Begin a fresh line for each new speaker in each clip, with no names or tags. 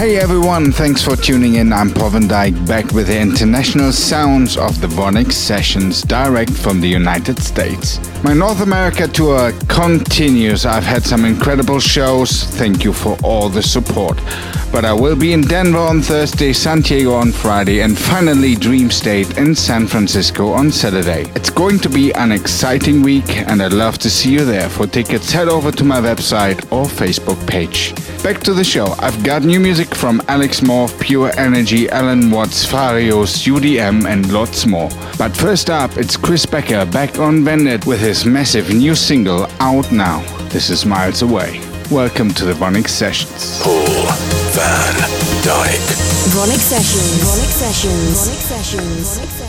Hey everyone, thanks for tuning in. I'm Paul van Dyk back with the international sounds of the VONYC Sessions direct from the United States. My North America tour continues. I've had some incredible shows. Thank you for all the support. But I will be in Denver on Thursday, San Diego on Friday, and finally Dreamstate in San Francisco on Saturday. It's going to be an exciting week, and I'd love to see you there. For tickets, head over to my website or Facebook page. Back to the show. I've got new music from Alex Morph, Pure Energy, Allen Watts, Farios, UDM, and lots more. But first up, it's Chris Becker back on Vandit with his massive new single out now. This is Miles Away. Welcome to the VONYC Sessions.
Paul van Dyk.
VONYC Sessions. VONYC Sessions. VONYC Sessions. VONYC Sessions.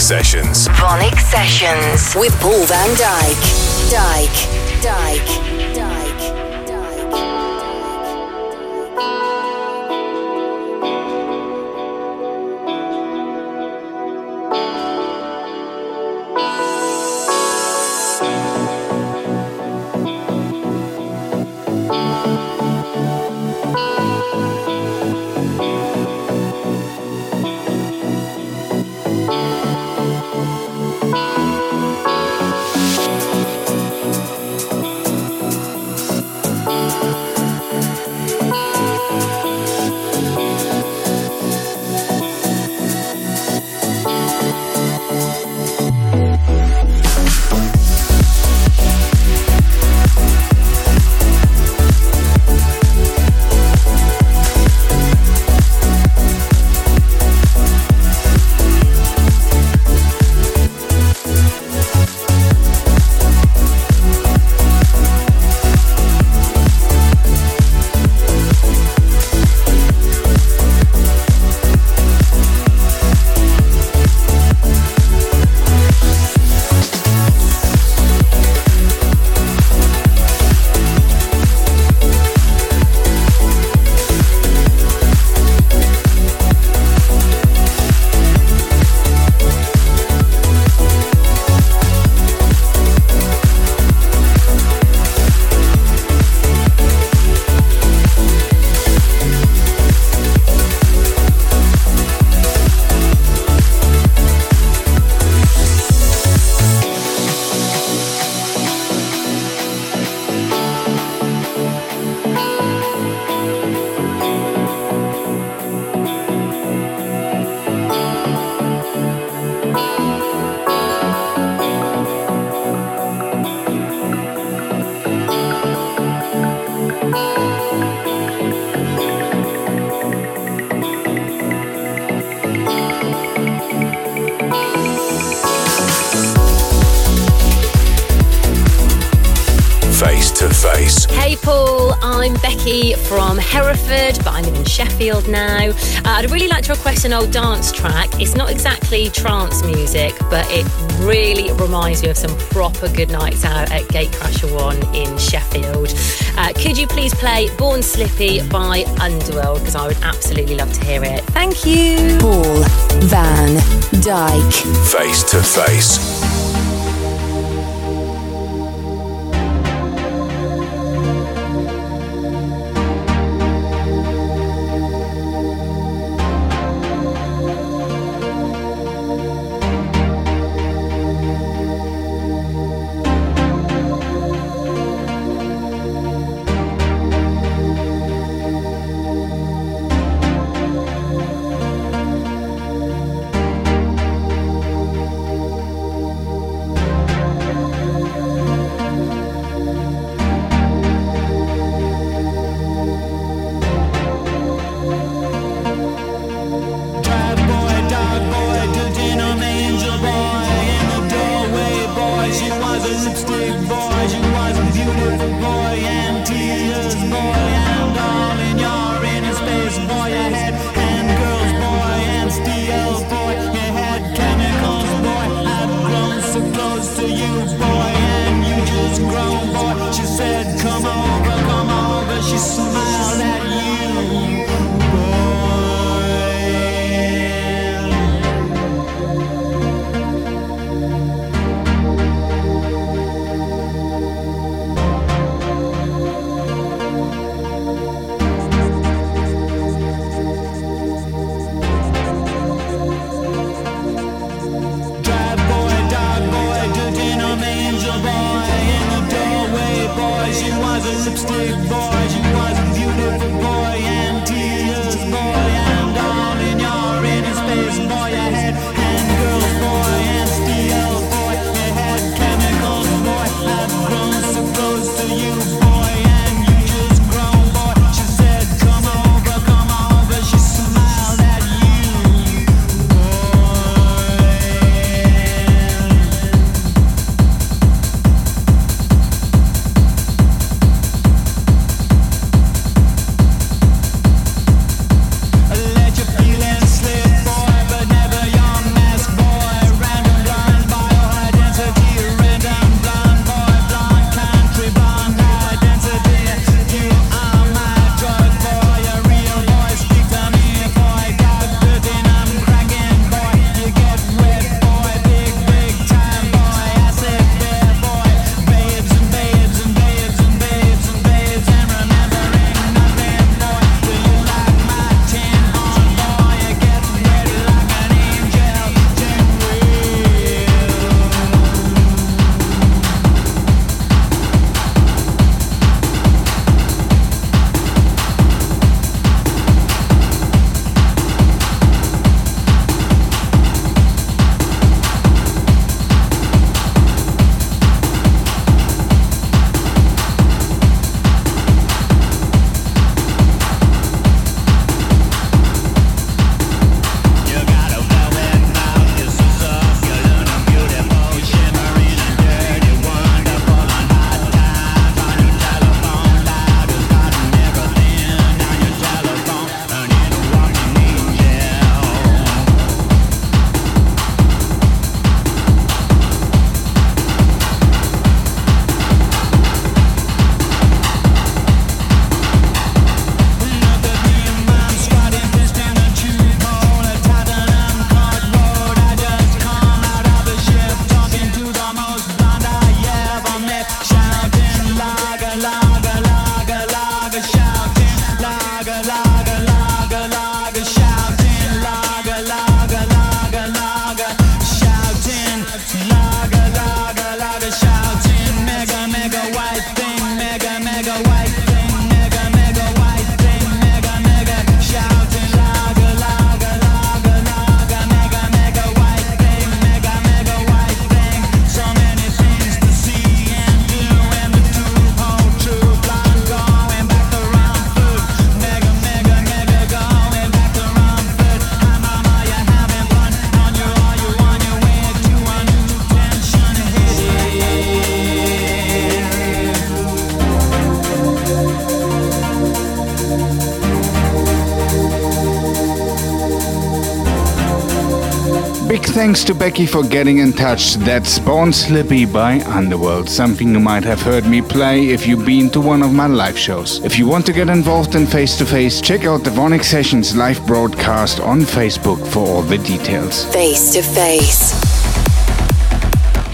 Sessions.
VONYC Sessions with Paul van Dyk. Dyk. Dyk.
Live in Sheffield now. Uh, I'd really like to request an old dance track. It's not exactly trance music, but it really reminds me of some proper good nights out at Gatecrasher One in Sheffield. Uh, could you please play Born Slippy by Underworld? Because I would absolutely love to hear it. Thank you.
Paul van Dyk.
Face to Face.
Thanks to Becky for getting in touch. That's Born Slippy by Underworld, something you might have heard me play if you've been to one of my live shows. If you want to get involved in face to face, check out the VONYC Sessions live broadcast on Facebook for all the details.
Face to face.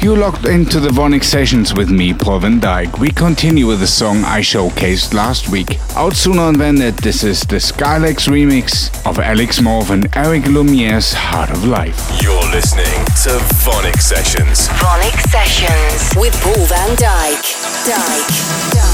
You locked into the VONYC sessions with me, Paul van Dyk. We continue with the song I showcased last week. Out sooner than that, this is the Skrillex remix of Alex Morph and Eric Lumiere's Heart of Life.
You're listening to VONYC Sessions.
VONYC Sessions with Paul van Dyk. Dyk. Dyk.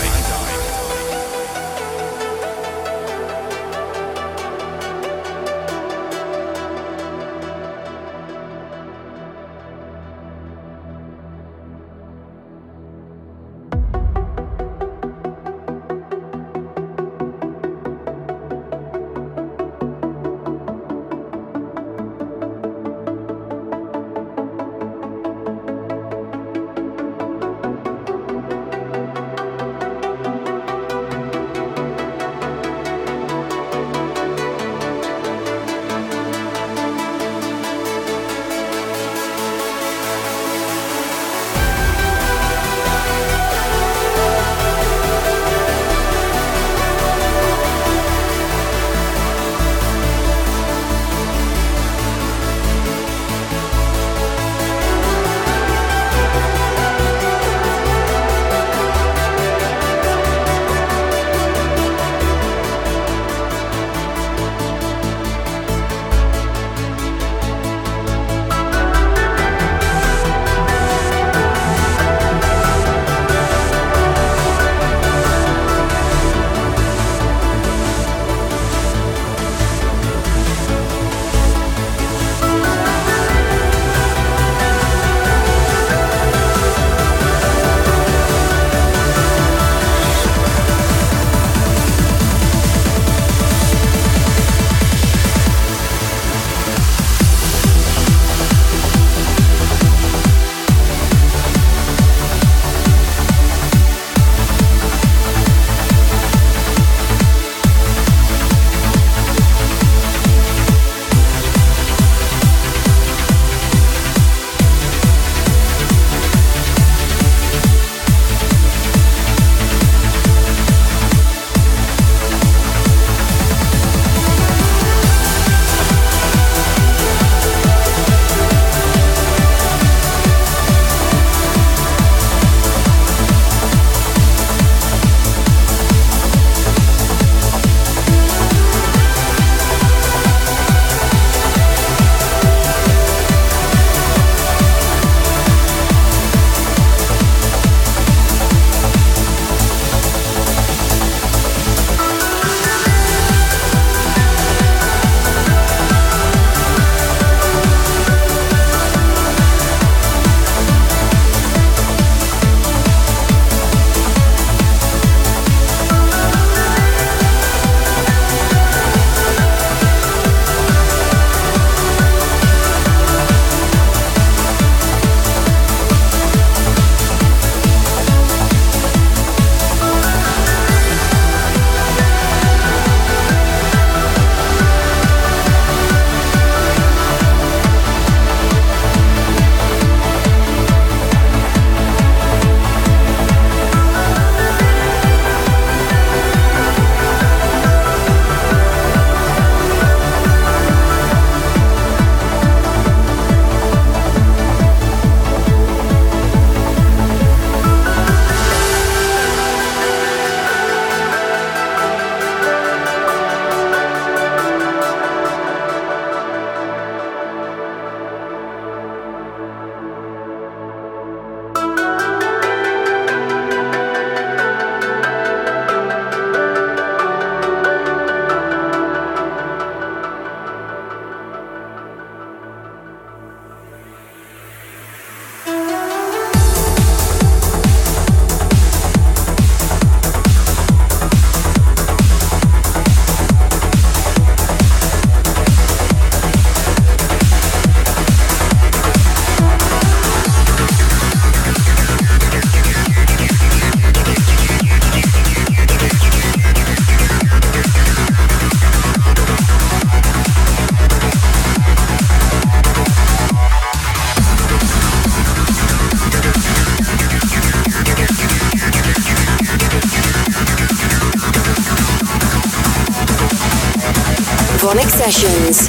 Sessions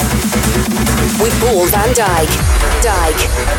with Paul van Dyk. Dyke, Dyke,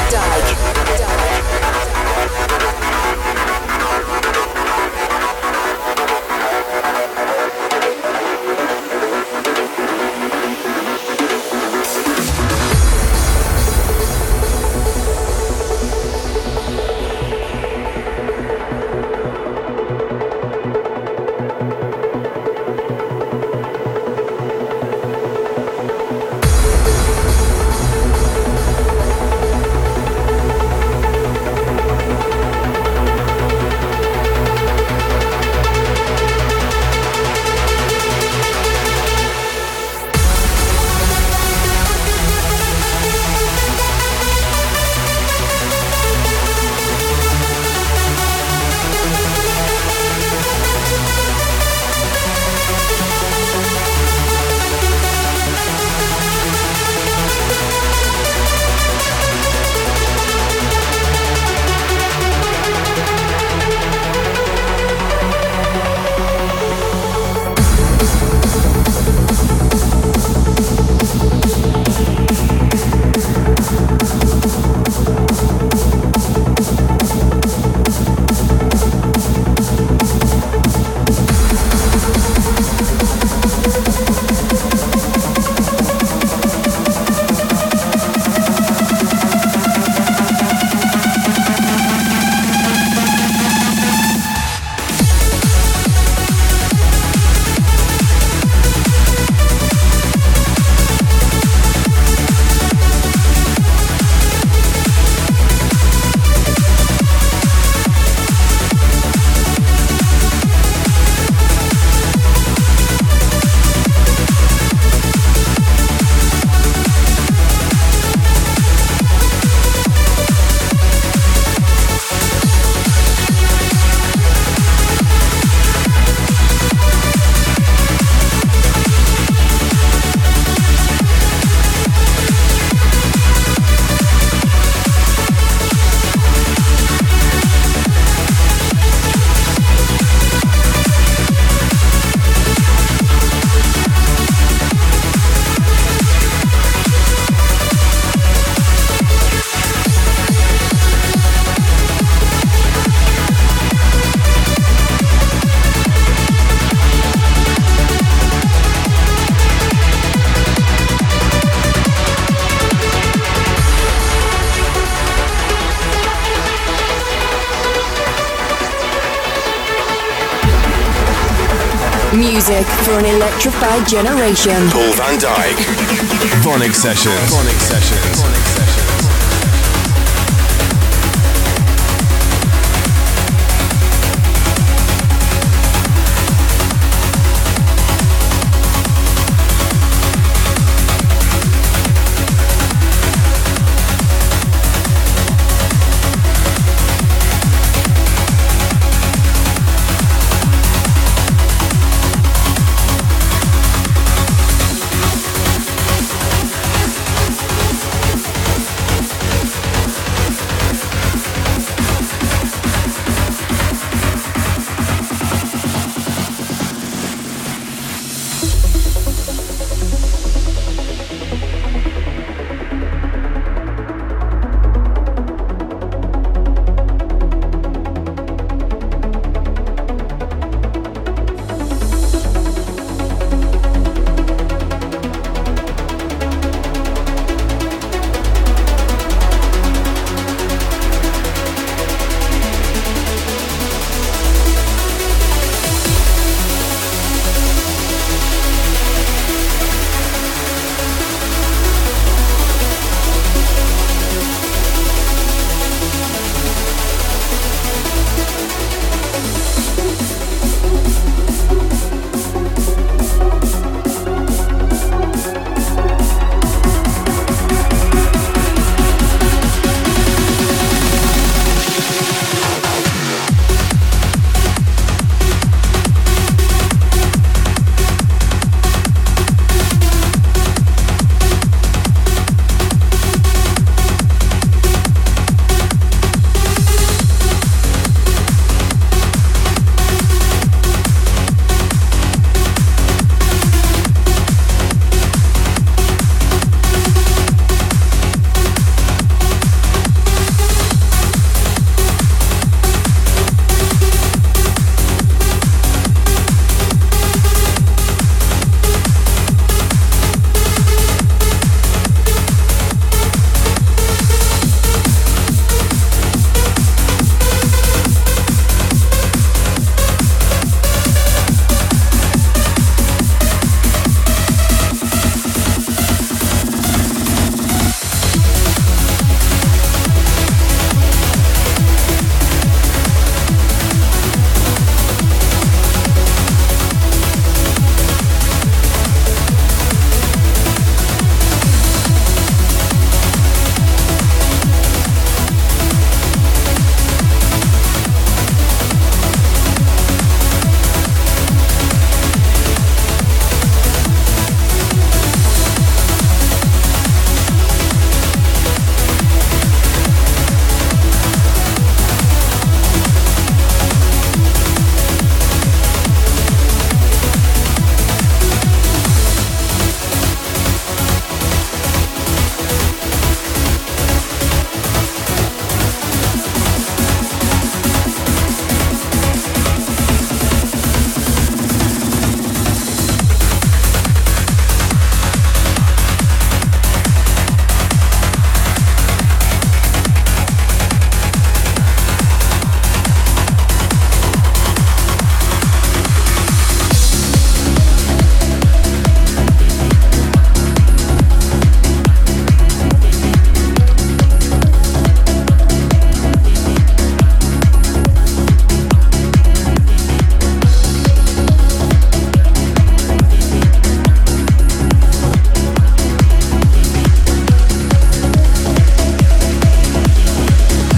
Music for an electrified generation.
Paul van Dyk. VONYC Sessions. VONYC Sessions.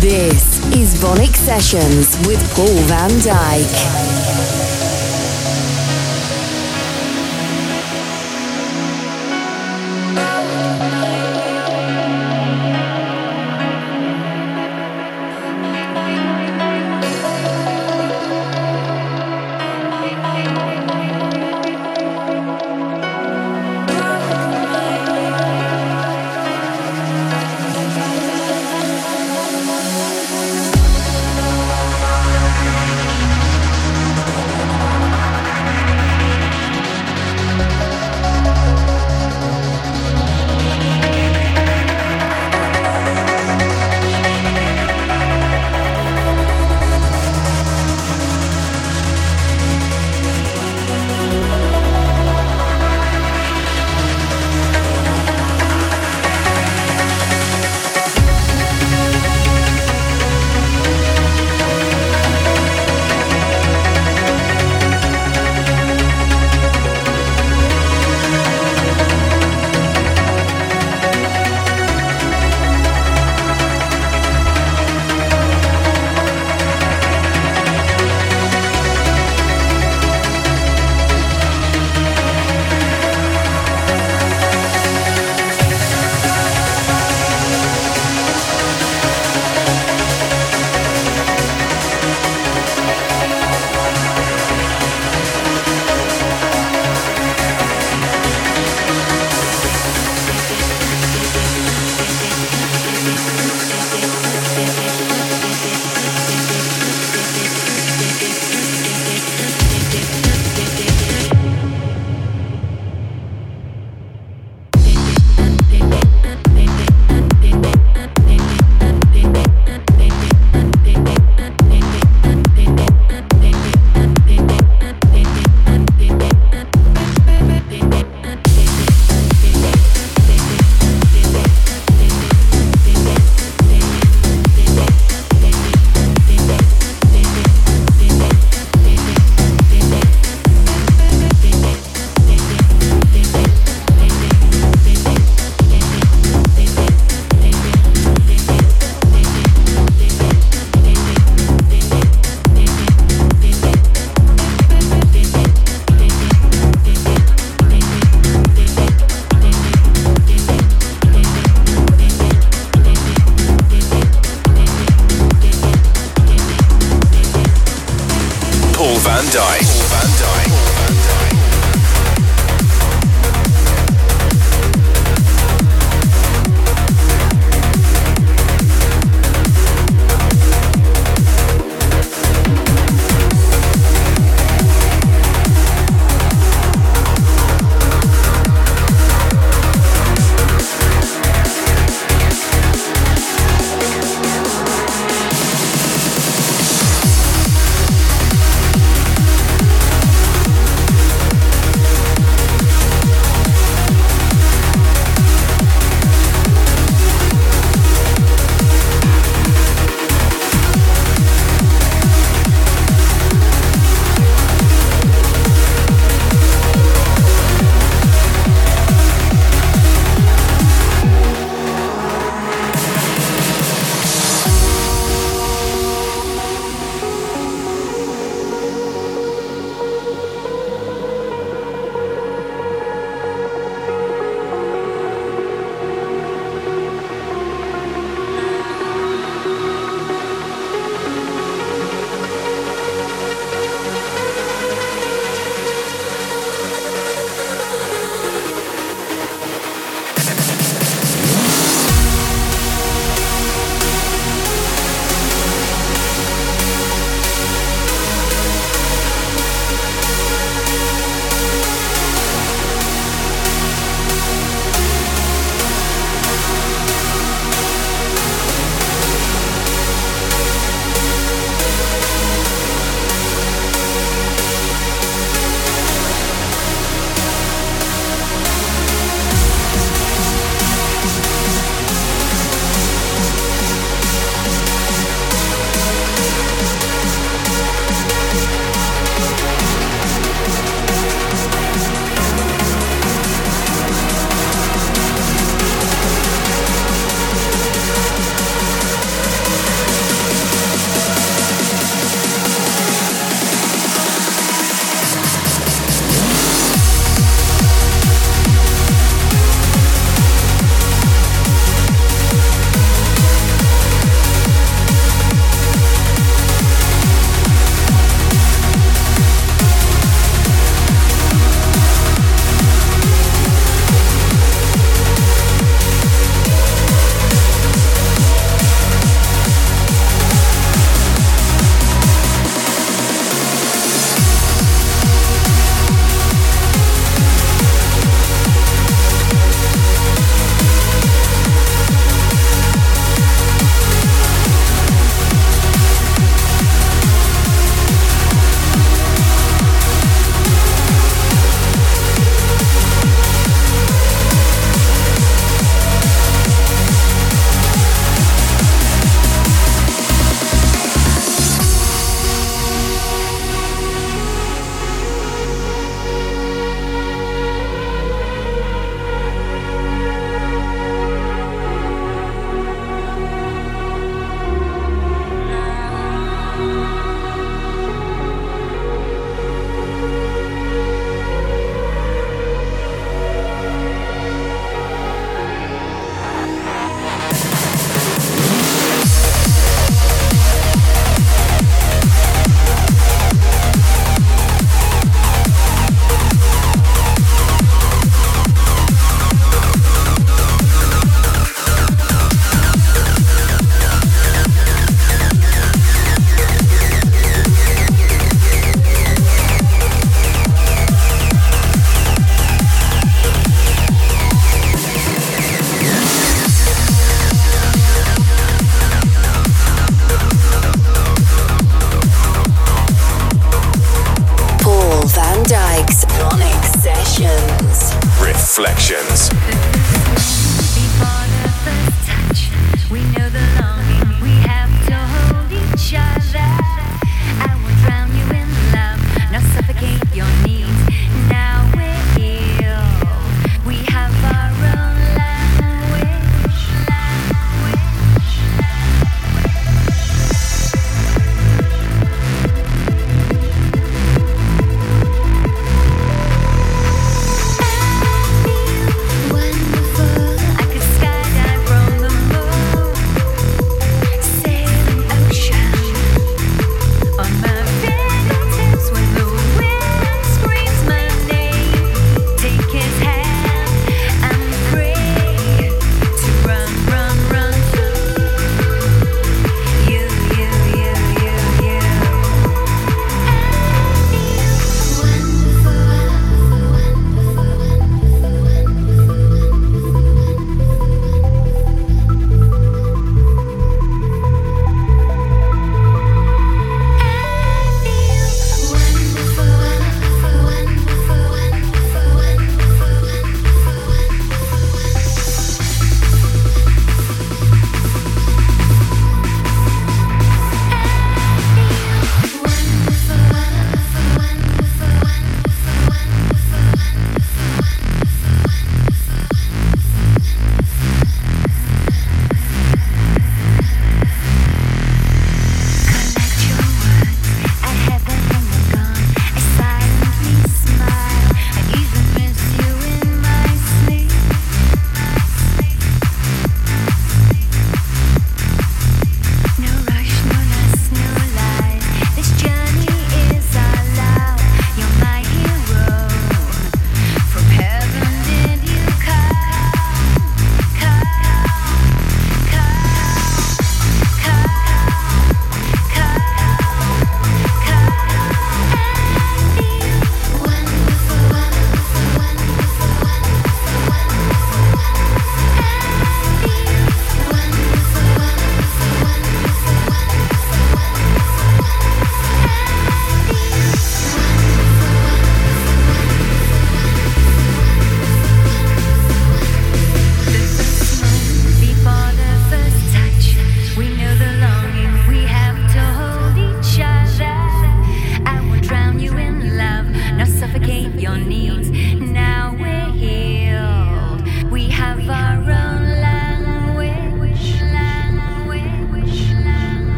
This is VONYC Sessions with Paul van Dyk.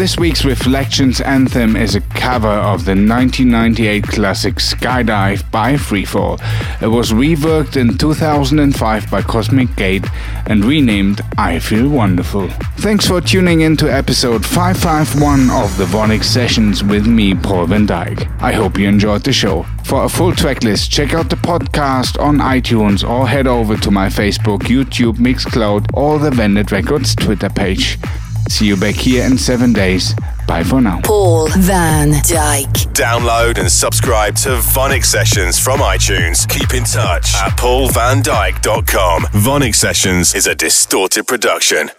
This week's Reflections anthem is a cover of the 1998 classic Skydive by Freefall. It was reworked in 2005 by Cosmic Gate and renamed I Feel Wonderful. Thanks for tuning in to episode 551 of the VONYC Sessions with me, Paul van Dyk. I hope you enjoyed the show. For a full track list, check out the podcast on iTunes or head over to my Facebook, YouTube, Mixcloud, or the Vandit Records Twitter page. See you back here in seven days. Bye for now.
Paul van Dyk.
Download and subscribe to VONYC Sessions from iTunes. Keep in touch at paulvandyk.com. VONYC Sessions is a distorted production.